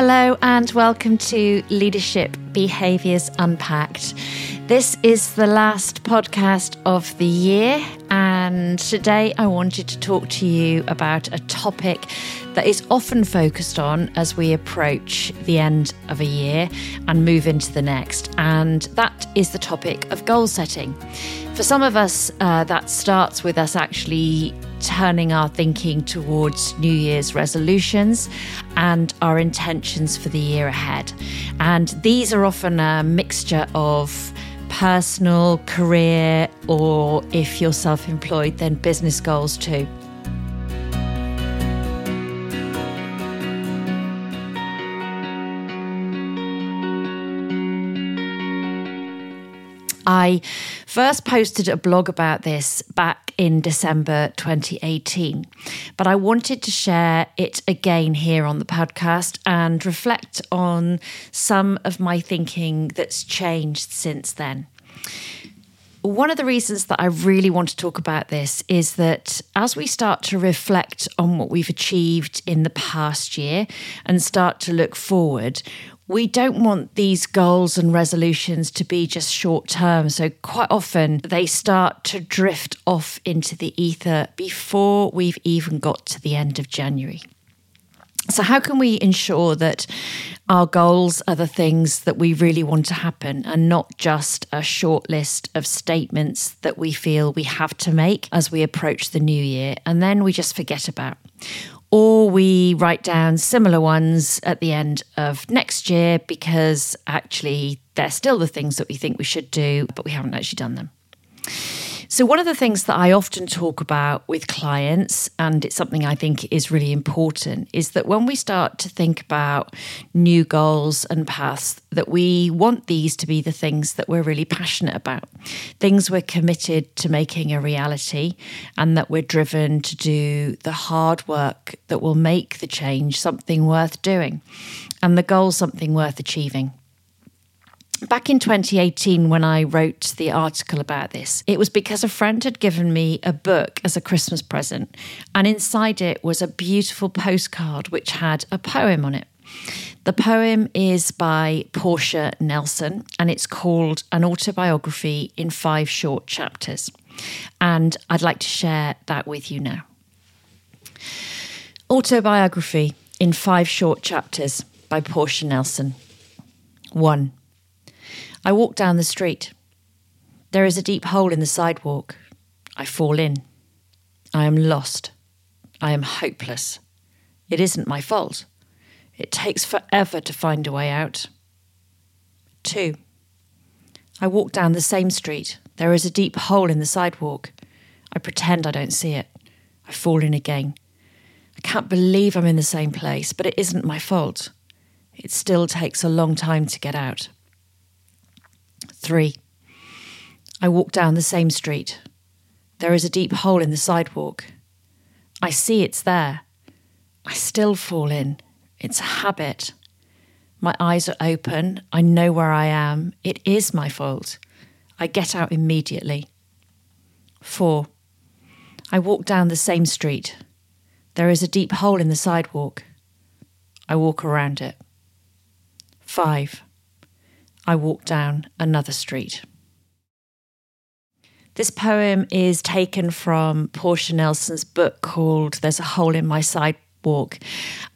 Hello, and welcome to Leadership Behaviours Unpacked. This is the last podcast of the year, and today I wanted to talk to you about a topic that is often focused on as we approach the end of a year and move into the next, and that is the topic of goal setting. For some of us, uh, that starts with us actually turning our thinking towards New Year's resolutions and our intentions for the year ahead. And these are often a mixture of personal, career, or if you're self employed, then business goals too. I first posted a blog about this back in December 2018, but I wanted to share it again here on the podcast and reflect on some of my thinking that's changed since then. One of the reasons that I really want to talk about this is that as we start to reflect on what we've achieved in the past year and start to look forward, we don't want these goals and resolutions to be just short term. So, quite often, they start to drift off into the ether before we've even got to the end of January. So, how can we ensure that our goals are the things that we really want to happen and not just a short list of statements that we feel we have to make as we approach the new year and then we just forget about? Or we write down similar ones at the end of next year because actually they're still the things that we think we should do, but we haven't actually done them. So, one of the things that I often talk about with clients, and it's something I think is really important, is that when we start to think about new goals and paths, that we want these to be the things that we're really passionate about, things we're committed to making a reality, and that we're driven to do the hard work that will make the change something worth doing, and the goal something worth achieving back in 2018 when I wrote the article about this, it was because a friend had given me a book as a Christmas present, and inside it was a beautiful postcard which had a poem on it. The poem is by Portia Nelson and it's called An Autobiography in Five Short Chapters. And I'd like to share that with you now. Autobiography in Five Short Chapters by Portia Nelson. 1. I walk down the street. There is a deep hole in the sidewalk. I fall in. I am lost. I am hopeless. It isn't my fault. It takes forever to find a way out. 2. I walk down the same street. There is a deep hole in the sidewalk. I pretend I don't see it. I fall in again. I can't believe I'm in the same place, but it isn't my fault. It still takes a long time to get out. Three. I walk down the same street. There is a deep hole in the sidewalk. I see it's there. I still fall in. It's a habit. My eyes are open. I know where I am. It is my fault. I get out immediately. Four. I walk down the same street. There is a deep hole in the sidewalk. I walk around it. Five. I walk down another street. This poem is taken from Portia Nelson's book called There's a Hole in My Sidewalk.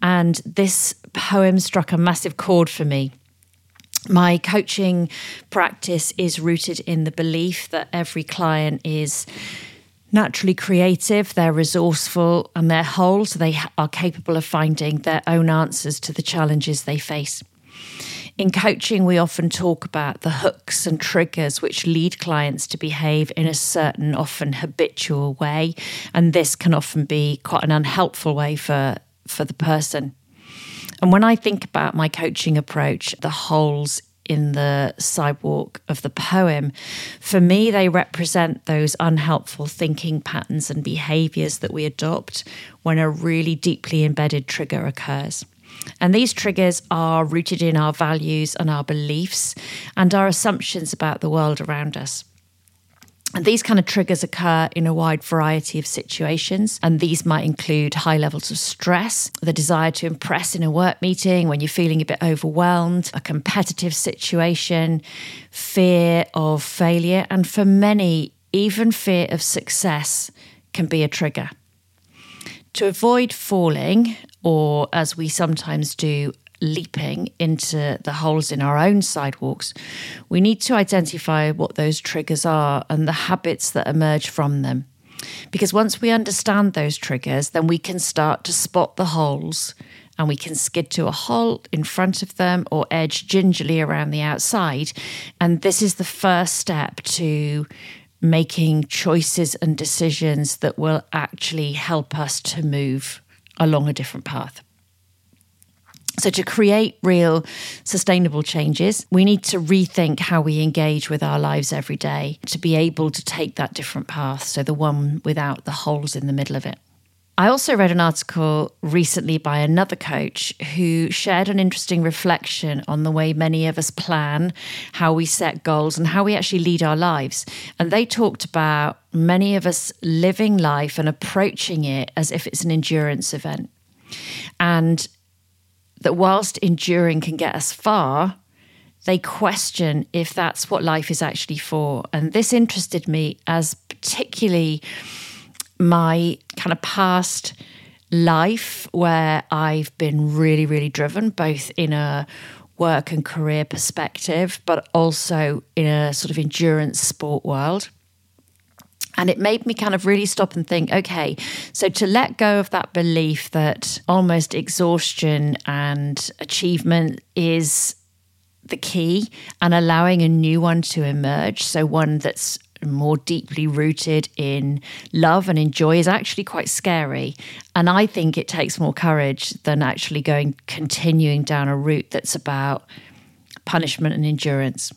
And this poem struck a massive chord for me. My coaching practice is rooted in the belief that every client is naturally creative, they're resourceful, and they're whole, so they are capable of finding their own answers to the challenges they face. In coaching, we often talk about the hooks and triggers which lead clients to behave in a certain, often habitual way. And this can often be quite an unhelpful way for, for the person. And when I think about my coaching approach, the holes in the sidewalk of the poem, for me, they represent those unhelpful thinking patterns and behaviors that we adopt when a really deeply embedded trigger occurs. And these triggers are rooted in our values and our beliefs and our assumptions about the world around us. And these kind of triggers occur in a wide variety of situations. And these might include high levels of stress, the desire to impress in a work meeting when you're feeling a bit overwhelmed, a competitive situation, fear of failure, and for many, even fear of success can be a trigger. To avoid falling, or as we sometimes do, leaping into the holes in our own sidewalks, we need to identify what those triggers are and the habits that emerge from them. Because once we understand those triggers, then we can start to spot the holes and we can skid to a halt in front of them or edge gingerly around the outside. And this is the first step to making choices and decisions that will actually help us to move along a different path. So, to create real sustainable changes, we need to rethink how we engage with our lives every day to be able to take that different path. So, the one without the holes in the middle of it. I also read an article recently by another coach who shared an interesting reflection on the way many of us plan, how we set goals, and how we actually lead our lives. And they talked about many of us living life and approaching it as if it's an endurance event. And that whilst enduring can get us far, they question if that's what life is actually for. And this interested me as particularly my kind of past life where I've been really, really driven, both in a work and career perspective, but also in a sort of endurance sport world. And it made me kind of really stop and think okay, so to let go of that belief that almost exhaustion and achievement is the key and allowing a new one to emerge. So, one that's more deeply rooted in love and in joy is actually quite scary. And I think it takes more courage than actually going, continuing down a route that's about punishment and endurance.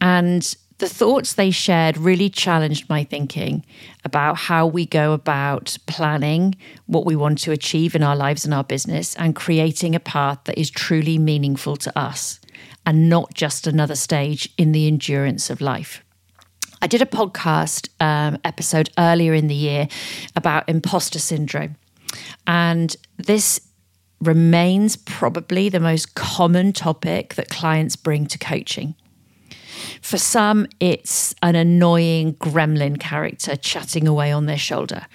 And the thoughts they shared really challenged my thinking about how we go about planning what we want to achieve in our lives and our business and creating a path that is truly meaningful to us and not just another stage in the endurance of life. I did a podcast um, episode earlier in the year about imposter syndrome. And this remains probably the most common topic that clients bring to coaching. For some, it's an annoying gremlin character chatting away on their shoulder.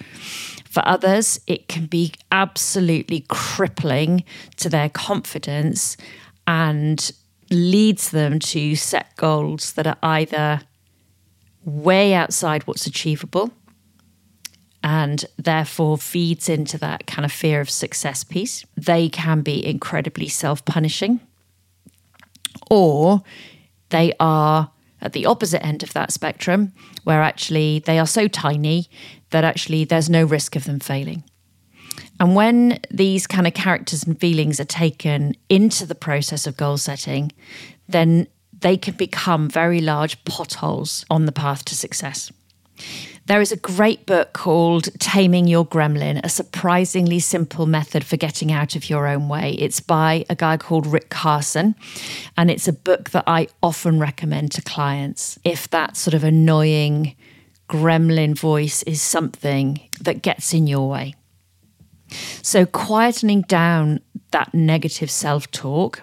For others, it can be absolutely crippling to their confidence and leads them to set goals that are either way outside what's achievable and therefore feeds into that kind of fear of success piece. They can be incredibly self punishing, or they are at the opposite end of that spectrum, where actually they are so tiny that actually there's no risk of them failing. And when these kind of characters and feelings are taken into the process of goal setting, then they can become very large potholes on the path to success. There is a great book called Taming Your Gremlin, a surprisingly simple method for getting out of your own way. It's by a guy called Rick Carson, and it's a book that I often recommend to clients if that sort of annoying gremlin voice is something that gets in your way. So, quietening down that negative self talk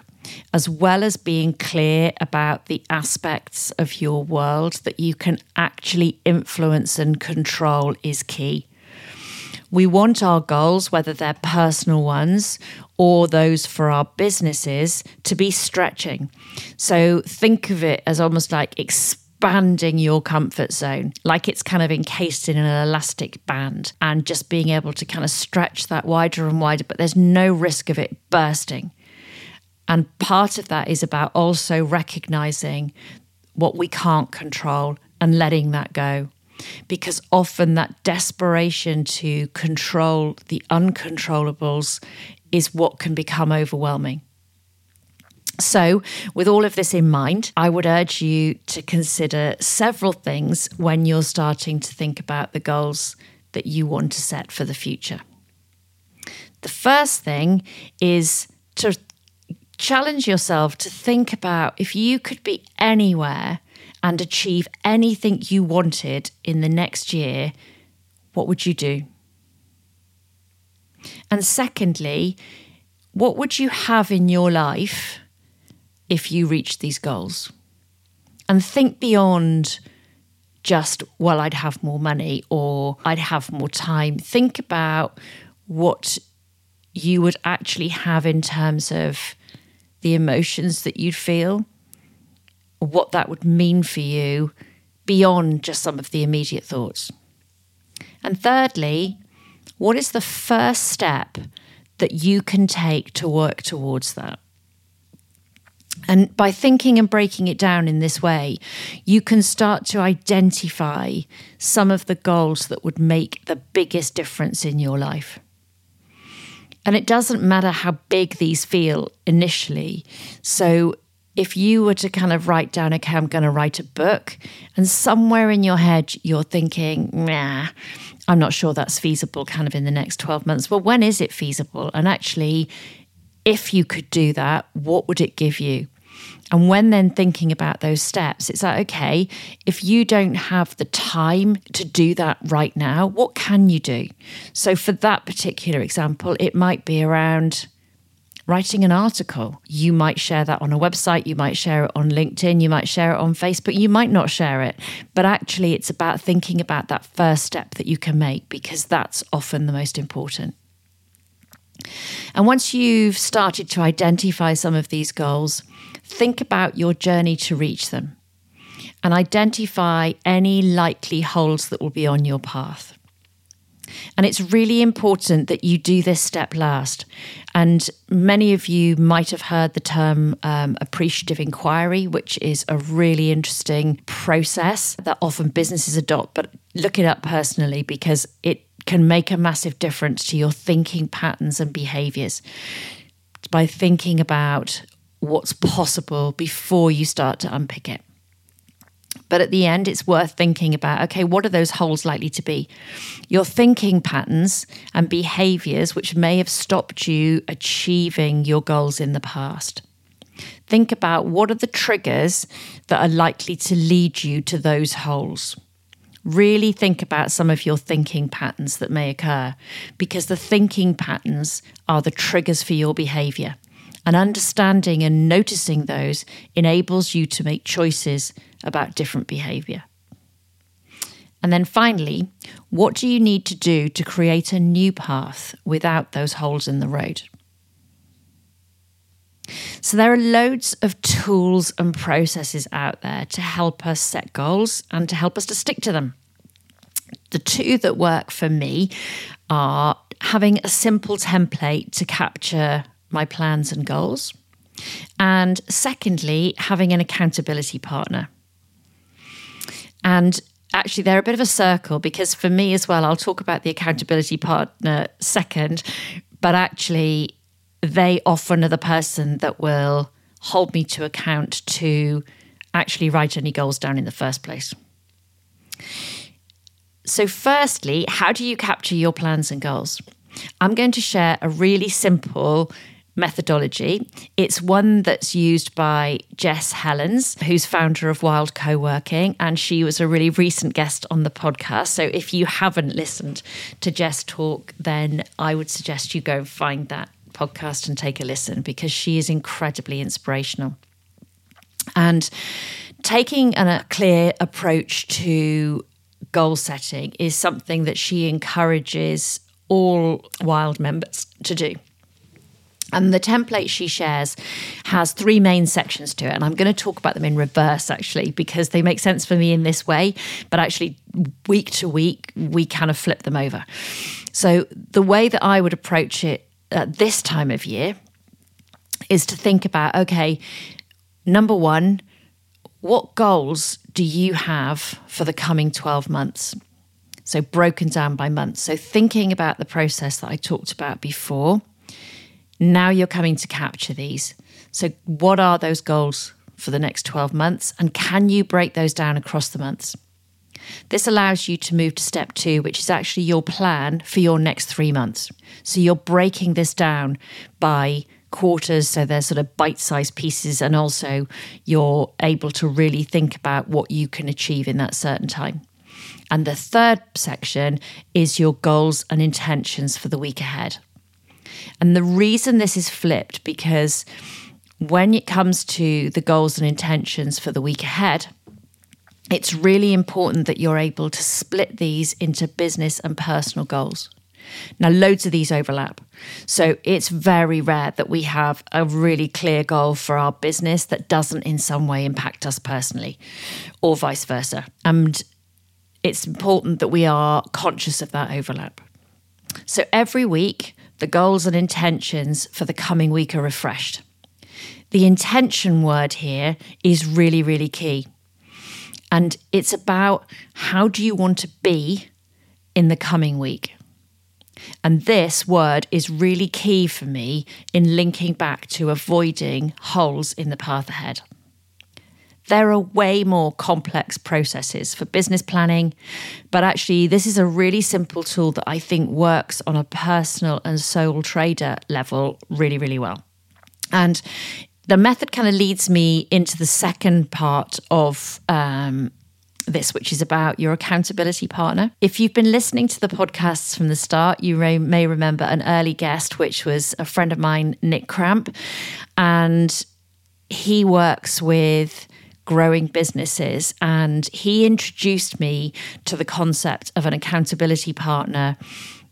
as well as being clear about the aspects of your world that you can actually influence and control is key. We want our goals, whether they're personal ones or those for our businesses, to be stretching. So think of it as almost like expanding your comfort zone, like it's kind of encased in an elastic band and just being able to kind of stretch that wider and wider, but there's no risk of it bursting. And part of that is about also recognizing what we can't control and letting that go. Because often that desperation to control the uncontrollables is what can become overwhelming. So, with all of this in mind, I would urge you to consider several things when you're starting to think about the goals that you want to set for the future. The first thing is to challenge yourself to think about if you could be anywhere and achieve anything you wanted in the next year, what would you do? And secondly, what would you have in your life if you reached these goals? And think beyond just, well, I'd have more money or I'd have more time. Think about what you would actually have in terms of the emotions that you'd feel, what that would mean for you beyond just some of the immediate thoughts. And thirdly, what is the first step that you can take to work towards that? And by thinking and breaking it down in this way, you can start to identify some of the goals that would make the biggest difference in your life. And it doesn't matter how big these feel initially. So if you were to kind of write down, okay, I'm going to write a book, and somewhere in your head you're thinking, nah, I'm not sure that's feasible kind of in the next 12 months. Well, when is it feasible? And actually, if you could do that, what would it give you? And when then thinking about those steps, it's like, okay, if you don't have the time to do that right now, what can you do? So, for that particular example, it might be around writing an article. You might share that on a website, you might share it on LinkedIn, you might share it on Facebook, you might not share it. But actually, it's about thinking about that first step that you can make because that's often the most important. And once you've started to identify some of these goals, think about your journey to reach them and identify any likely holes that will be on your path. And it's really important that you do this step last. And many of you might have heard the term um, appreciative inquiry, which is a really interesting process that often businesses adopt. But look it up personally because it can make a massive difference to your thinking patterns and behaviors by thinking about what's possible before you start to unpick it. But at the end, it's worth thinking about okay, what are those holes likely to be? Your thinking patterns and behaviors, which may have stopped you achieving your goals in the past. Think about what are the triggers that are likely to lead you to those holes really think about some of your thinking patterns that may occur because the thinking patterns are the triggers for your behavior. And understanding and noticing those enables you to make choices about different behavior. And then finally, what do you need to do to create a new path without those holes in the road? So, there are loads of tools and processes out there to help us set goals and to help us to stick to them. The two that work for me are having a simple template to capture my plans and goals, and secondly, having an accountability partner. And actually, they're a bit of a circle because for me as well, I'll talk about the accountability partner second, but actually, they often are the person that will hold me to account to actually write any goals down in the first place. So, firstly, how do you capture your plans and goals? I'm going to share a really simple methodology. It's one that's used by Jess Helens, who's founder of Wild Co-working, and she was a really recent guest on the podcast. So if you haven't listened to Jess talk, then I would suggest you go find that podcast and take a listen because she is incredibly inspirational. And taking an, a clear approach to goal setting is something that she encourages all wild members to do. And the template she shares has three main sections to it. And I'm going to talk about them in reverse, actually, because they make sense for me in this way. But actually, week to week, we kind of flip them over. So, the way that I would approach it at this time of year is to think about okay, number one, what goals do you have for the coming 12 months? So, broken down by months. So, thinking about the process that I talked about before, now you're coming to capture these. So, what are those goals for the next 12 months? And can you break those down across the months? This allows you to move to step two, which is actually your plan for your next three months. So you're breaking this down by quarters, so they're sort of bite sized pieces, and also you're able to really think about what you can achieve in that certain time. And the third section is your goals and intentions for the week ahead. And the reason this is flipped because when it comes to the goals and intentions for the week ahead, it's really important that you're able to split these into business and personal goals. Now, loads of these overlap. So it's very rare that we have a really clear goal for our business that doesn't in some way impact us personally, or vice versa. And it's important that we are conscious of that overlap. So every week, the goals and intentions for the coming week are refreshed. The intention word here is really, really key. And it's about how do you want to be in the coming week? And this word is really key for me in linking back to avoiding holes in the path ahead. There are way more complex processes for business planning, but actually, this is a really simple tool that I think works on a personal and sole trader level really, really well. And the method kind of leads me into the second part of um, this, which is about your accountability partner. If you've been listening to the podcasts from the start, you may remember an early guest, which was a friend of mine, Nick Cramp. And he works with growing businesses. And he introduced me to the concept of an accountability partner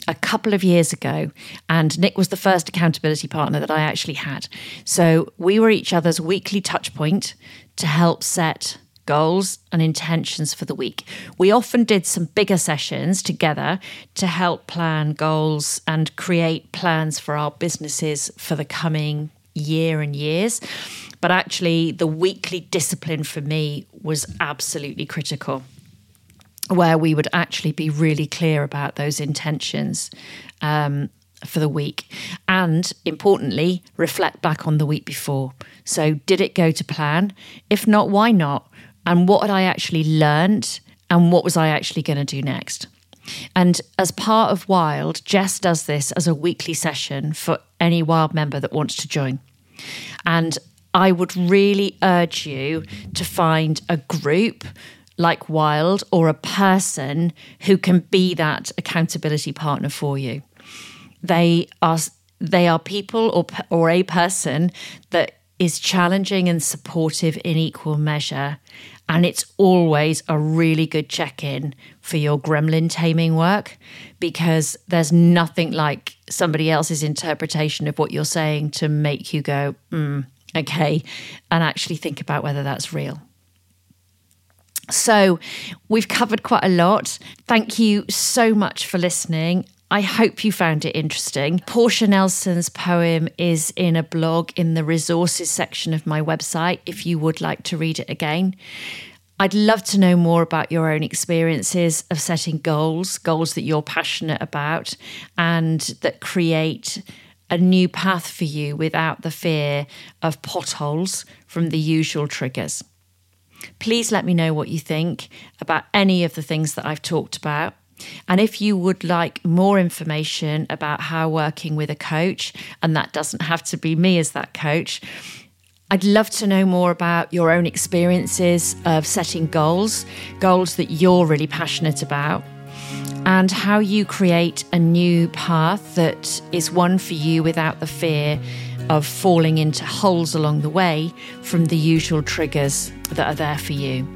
a couple of years ago. And Nick was the first accountability partner that I actually had. So we were each other's weekly touch point to help set goals and intentions for the week. We often did some bigger sessions together to help plan goals and create plans for our businesses for the coming year and years. But actually, the weekly discipline for me was absolutely critical, where we would actually be really clear about those intentions. Um, for the week and importantly reflect back on the week before so did it go to plan if not why not and what had I actually learned and what was I actually going to do next. And as part of Wild, Jess does this as a weekly session for any Wild member that wants to join. And I would really urge you to find a group like Wild or a person who can be that accountability partner for you. They are they are people or or a person that is challenging and supportive in equal measure and it's always a really good check in for your gremlin taming work because there's nothing like somebody else's interpretation of what you're saying to make you go, mm, okay, and actually think about whether that's real. So, we've covered quite a lot. Thank you so much for listening. I hope you found it interesting. Portia Nelson's poem is in a blog in the resources section of my website if you would like to read it again. I'd love to know more about your own experiences of setting goals, goals that you're passionate about, and that create a new path for you without the fear of potholes from the usual triggers. Please let me know what you think about any of the things that I've talked about. And if you would like more information about how working with a coach, and that doesn't have to be me as that coach, I'd love to know more about your own experiences of setting goals, goals that you're really passionate about, and how you create a new path that is one for you without the fear of falling into holes along the way from the usual triggers that are there for you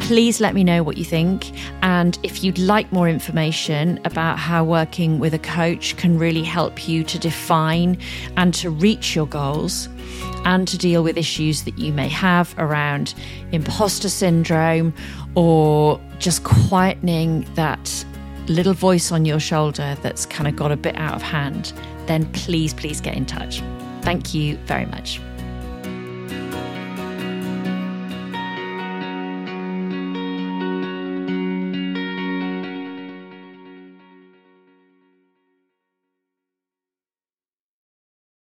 please let me know what you think. And if you'd like more information about how working with a coach can really help you to define and to reach your goals and to deal with issues that you may have around imposter syndrome or just quietening that little voice on your shoulder that's kind of got a bit out of hand, then please, please get in touch. Thank you very much.